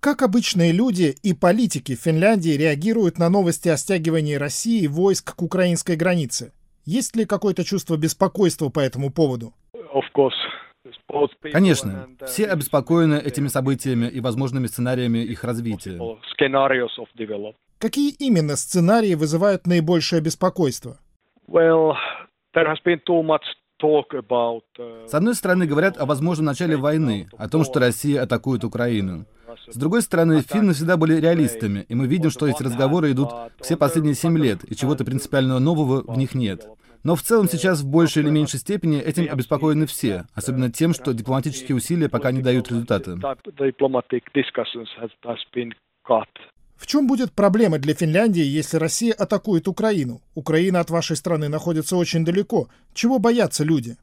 Как обычные люди и политики в Финляндии реагируют на новости о стягивании России войск к украинской границе? Есть ли какое-то чувство беспокойства по этому поводу? Конечно, все обеспокоены этими событиями и возможными сценариями их развития. Какие именно сценарии вызывают наибольшее беспокойство? Uh, с одной стороны, говорят о возможном начале войны, о том, что Россия атакует Украину. С другой стороны, финны всегда были реалистами, и мы видим, что эти разговоры идут все последние семь лет, и чего-то принципиального нового в них нет. Но в целом сейчас в большей или меньшей степени этим обеспокоены все, особенно тем, что дипломатические усилия пока не дают результата. В чем будет проблема для Финляндии, если Россия атакует Украину? Украина от вашей страны находится очень далеко. Чего боятся люди?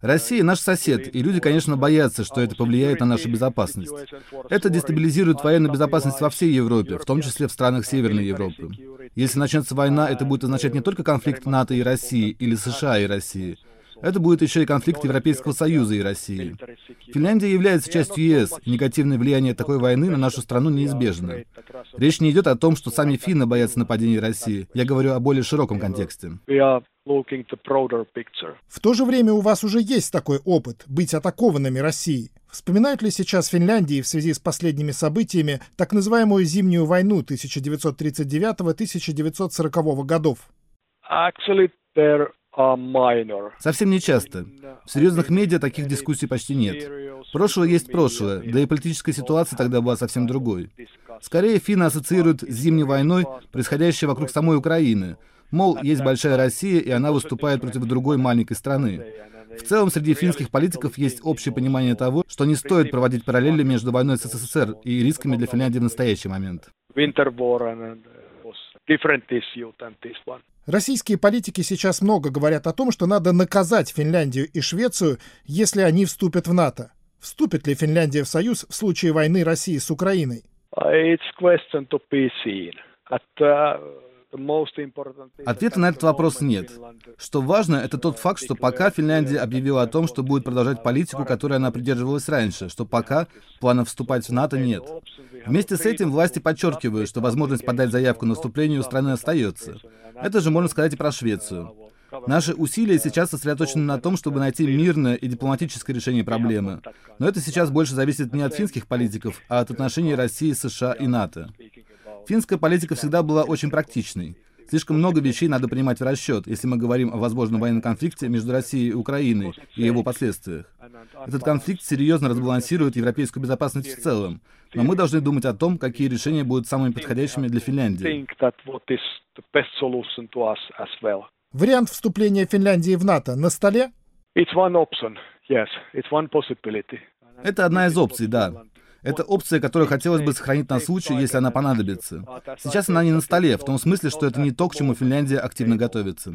Россия наш сосед, и люди, конечно, боятся, что это повлияет на нашу безопасность. Это дестабилизирует военную безопасность во всей Европе, в том числе в странах Северной Европы. Если начнется война, это будет означать не только конфликт НАТО и России, или США и России, это будет еще и конфликт Европейского Союза и России. Финляндия является частью ЕС, и негативное влияние такой войны на нашу страну неизбежно. Речь не идет о том, что сами финны боятся нападений России. Я говорю о более широком контексте. В то же время у вас уже есть такой опыт — быть атакованными Россией. Вспоминают ли сейчас Финляндии в связи с последними событиями так называемую «зимнюю войну» 1939-1940 годов? Actually, there Совсем не часто. В серьезных медиа таких дискуссий почти нет. Прошлое есть прошлое, да и политическая ситуация тогда была совсем другой. Скорее, финны ассоциируют с зимней войной, происходящей вокруг самой Украины. Мол, есть большая Россия, и она выступает против другой маленькой страны. В целом, среди финских политиков есть общее понимание того, что не стоит проводить параллели между войной с СССР и рисками для Финляндии в настоящий момент. Российские политики сейчас много говорят о том, что надо наказать Финляндию и Швецию, если они вступят в НАТО. Вступит ли Финляндия в Союз в случае войны России с Украиной? Uh, Ответа на этот вопрос нет. Что важно, это тот факт, что пока Финляндия объявила о том, что будет продолжать политику, которой она придерживалась раньше, что пока планов вступать в НАТО нет. Вместе с этим власти подчеркивают, что возможность подать заявку на вступление у страны остается. Это же можно сказать и про Швецию. Наши усилия сейчас сосредоточены на том, чтобы найти мирное и дипломатическое решение проблемы. Но это сейчас больше зависит не от финских политиков, а от отношений России, США и НАТО. Финская политика всегда была очень практичной. Слишком много вещей надо принимать в расчет, если мы говорим о возможном военном конфликте между Россией и Украиной и его последствиях. Этот конфликт серьезно разбалансирует европейскую безопасность в целом, но мы должны думать о том, какие решения будут самыми подходящими для Финляндии. Вариант вступления Финляндии в НАТО на столе? Это одна из опций, да. Это опция, которую хотелось бы сохранить на случай, если она понадобится. Сейчас она не на столе, в том смысле, что это не то, к чему Финляндия активно готовится.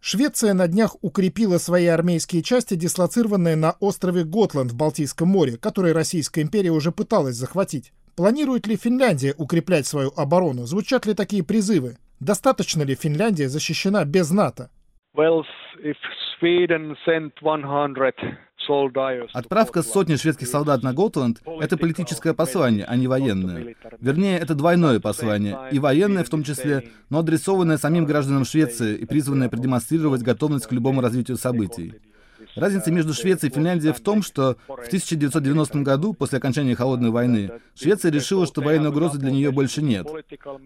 Швеция на днях укрепила свои армейские части, дислоцированные на острове Готланд в Балтийском море, который Российская империя уже пыталась захватить. Планирует ли Финляндия укреплять свою оборону? Звучат ли такие призывы? Достаточно ли Финляндия защищена без НАТО? Well, if Sweden sent 100 Отправка сотни шведских солдат на Готланд — это политическое послание, а не военное. Вернее, это двойное послание, и военное в том числе, но адресованное самим гражданам Швеции и призванное продемонстрировать готовность к любому развитию событий. Разница между Швецией и Финляндией в том, что в 1990 году, после окончания Холодной войны, Швеция решила, что военной угрозы для нее больше нет.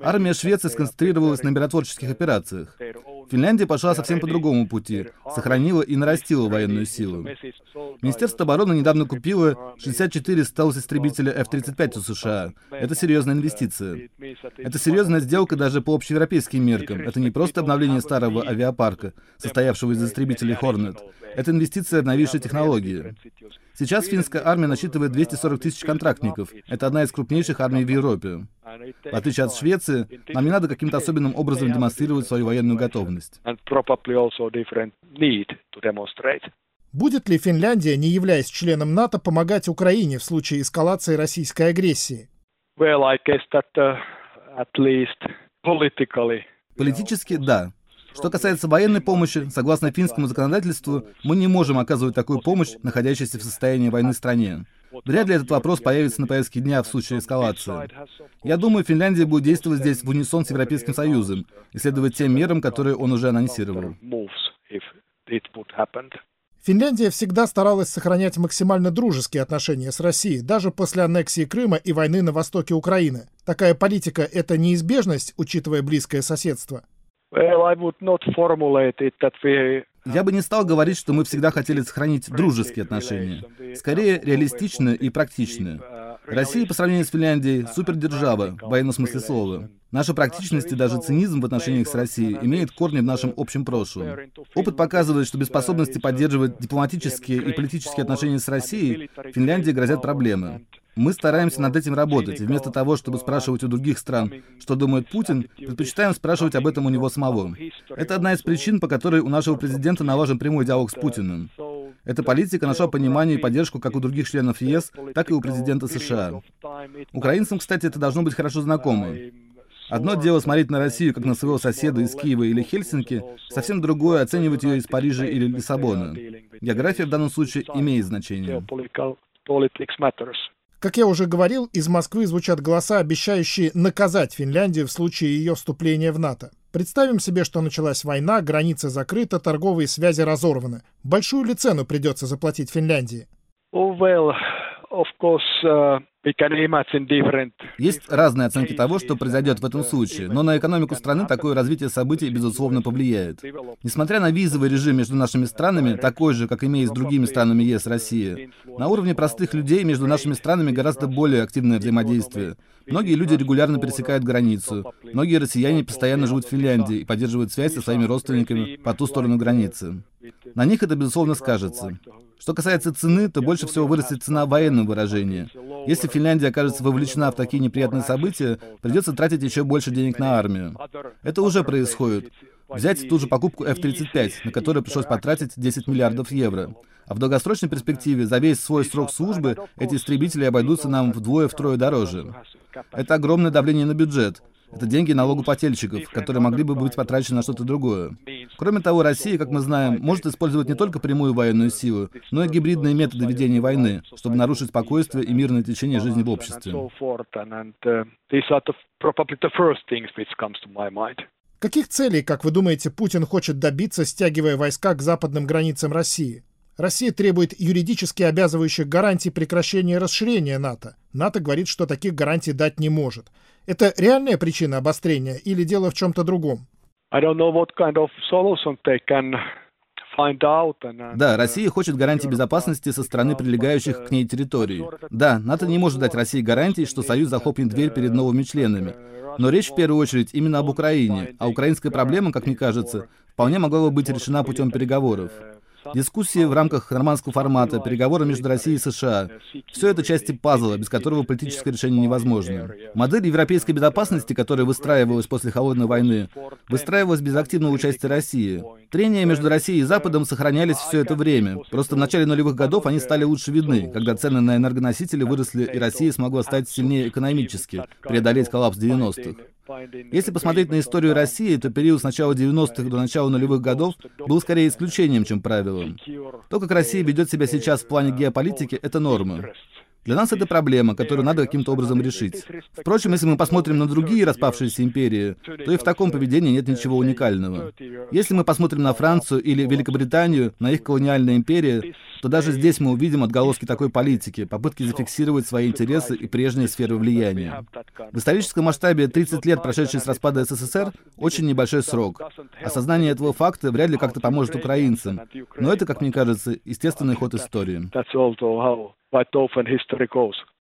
Армия Швеции сконцентрировалась на миротворческих операциях. Финляндия пошла совсем по другому пути, сохранила и нарастила военную силу. Министерство обороны недавно купило 64 стелс-истребителя F-35 у США. Это серьезная инвестиция. Это серьезная сделка даже по общеевропейским меркам. Это не просто обновление старого авиапарка, состоявшего из истребителей Hornet. Это инвестиция в новейшие технологии. Сейчас финская армия насчитывает 240 тысяч контрактников. Это одна из крупнейших армий в Европе. В отличие от Швеции, нам не надо каким-то особенным образом демонстрировать свою военную готовность. Будет ли Финляндия, не являясь членом НАТО, помогать Украине в случае эскалации российской агрессии? Well, I guess that, uh, at least politically, Политически, да. Что касается военной помощи, согласно финскому законодательству, мы не можем оказывать такую помощь, находящейся в состоянии войны стране. Вряд ли этот вопрос появится на повестке дня в случае эскалации. Я думаю, Финляндия будет действовать здесь в унисон с Европейским Союзом и следовать тем мерам, которые он уже анонсировал. Финляндия всегда старалась сохранять максимально дружеские отношения с Россией, даже после аннексии Крыма и войны на востоке Украины. Такая политика — это неизбежность, учитывая близкое соседство? Well, я бы не стал говорить, что мы всегда хотели сохранить дружеские отношения. Скорее, реалистичные и практичные. Россия по сравнению с Финляндией — супердержава, в военном смысле слова. Наша практичность и даже цинизм в отношениях с Россией имеют корни в нашем общем прошлом. Опыт показывает, что без способности поддерживать дипломатические и политические отношения с Россией Финляндии грозят проблемы. Мы стараемся над этим работать, вместо того, чтобы спрашивать у других стран, что думает Путин, предпочитаем спрашивать об этом у него самого. Это одна из причин, по которой у нашего президента налажен прямой диалог с Путиным. Эта политика нашла понимание и поддержку как у других членов ЕС, так и у президента США. Украинцам, кстати, это должно быть хорошо знакомо. Одно дело смотреть на Россию как на своего соседа из Киева или Хельсинки, совсем другое оценивать ее из Парижа или Лиссабона. География в данном случае имеет значение. Как я уже говорил, из Москвы звучат голоса, обещающие наказать Финляндию в случае ее вступления в НАТО. Представим себе, что началась война, граница закрыта, торговые связи разорваны. Большую ли цену придется заплатить Финляндии? Oh, well, of course, uh... Есть разные оценки того, что произойдет в этом случае, но на экономику страны такое развитие событий, безусловно, повлияет. Несмотря на визовый режим между нашими странами, такой же, как имеет с другими странами ЕС Россия, на уровне простых людей между нашими странами гораздо более активное взаимодействие. Многие люди регулярно пересекают границу. Многие россияне постоянно живут в Финляндии и поддерживают связь со своими родственниками по ту сторону границы. На них это, безусловно, скажется. Что касается цены, то больше всего вырастет цена военного выражения. Если Финляндия окажется вовлечена в такие неприятные события, придется тратить еще больше денег на армию. Это уже происходит. Взять ту же покупку F-35, на которую пришлось потратить 10 миллиардов евро. А в долгосрочной перспективе за весь свой срок службы эти истребители обойдутся нам вдвое-втрое дороже. Это огромное давление на бюджет. Это деньги налогоплательщиков, которые могли бы быть потрачены на что-то другое. Кроме того, Россия, как мы знаем, может использовать не только прямую военную силу, но и гибридные методы ведения войны, чтобы нарушить спокойствие и мирное течение жизни в обществе. Каких целей, как вы думаете, Путин хочет добиться, стягивая войска к западным границам России? Россия требует юридически обязывающих гарантий прекращения расширения НАТО. НАТО говорит, что таких гарантий дать не может. Это реальная причина обострения или дело в чем-то другом? Да, Россия хочет гарантий безопасности со стороны прилегающих к ней территорий. Да, НАТО не может дать России гарантий, что Союз захлопнет дверь перед новыми членами. Но речь в первую очередь именно об Украине, а украинская проблема, как мне кажется, вполне могла бы быть решена путем переговоров. Дискуссии в рамках нормандского формата, переговоры между Россией и США. Все это части пазла, без которого политическое решение невозможно. Модель европейской безопасности, которая выстраивалась после Холодной войны, выстраивалась без активного участия России. Трения между Россией и Западом сохранялись все это время. Просто в начале нулевых годов они стали лучше видны, когда цены на энергоносители выросли и Россия смогла стать сильнее экономически, преодолеть коллапс 90-х. Если посмотреть на историю России, то период с начала 90-х до начала нулевых годов был скорее исключением, чем правилом. То, как Россия ведет себя сейчас в плане геополитики, это норма. Для нас это проблема, которую надо каким-то образом решить. Впрочем, если мы посмотрим на другие распавшиеся империи, то и в таком поведении нет ничего уникального. Если мы посмотрим на Францию или Великобританию, на их колониальные империи, то даже здесь мы увидим отголоски такой политики, попытки зафиксировать свои интересы и прежние сферы влияния. В историческом масштабе 30 лет, прошедшие с распада СССР, очень небольшой срок. Осознание этого факта вряд ли как-то поможет украинцам, но это, как мне кажется, естественный ход истории. Quite often history goes.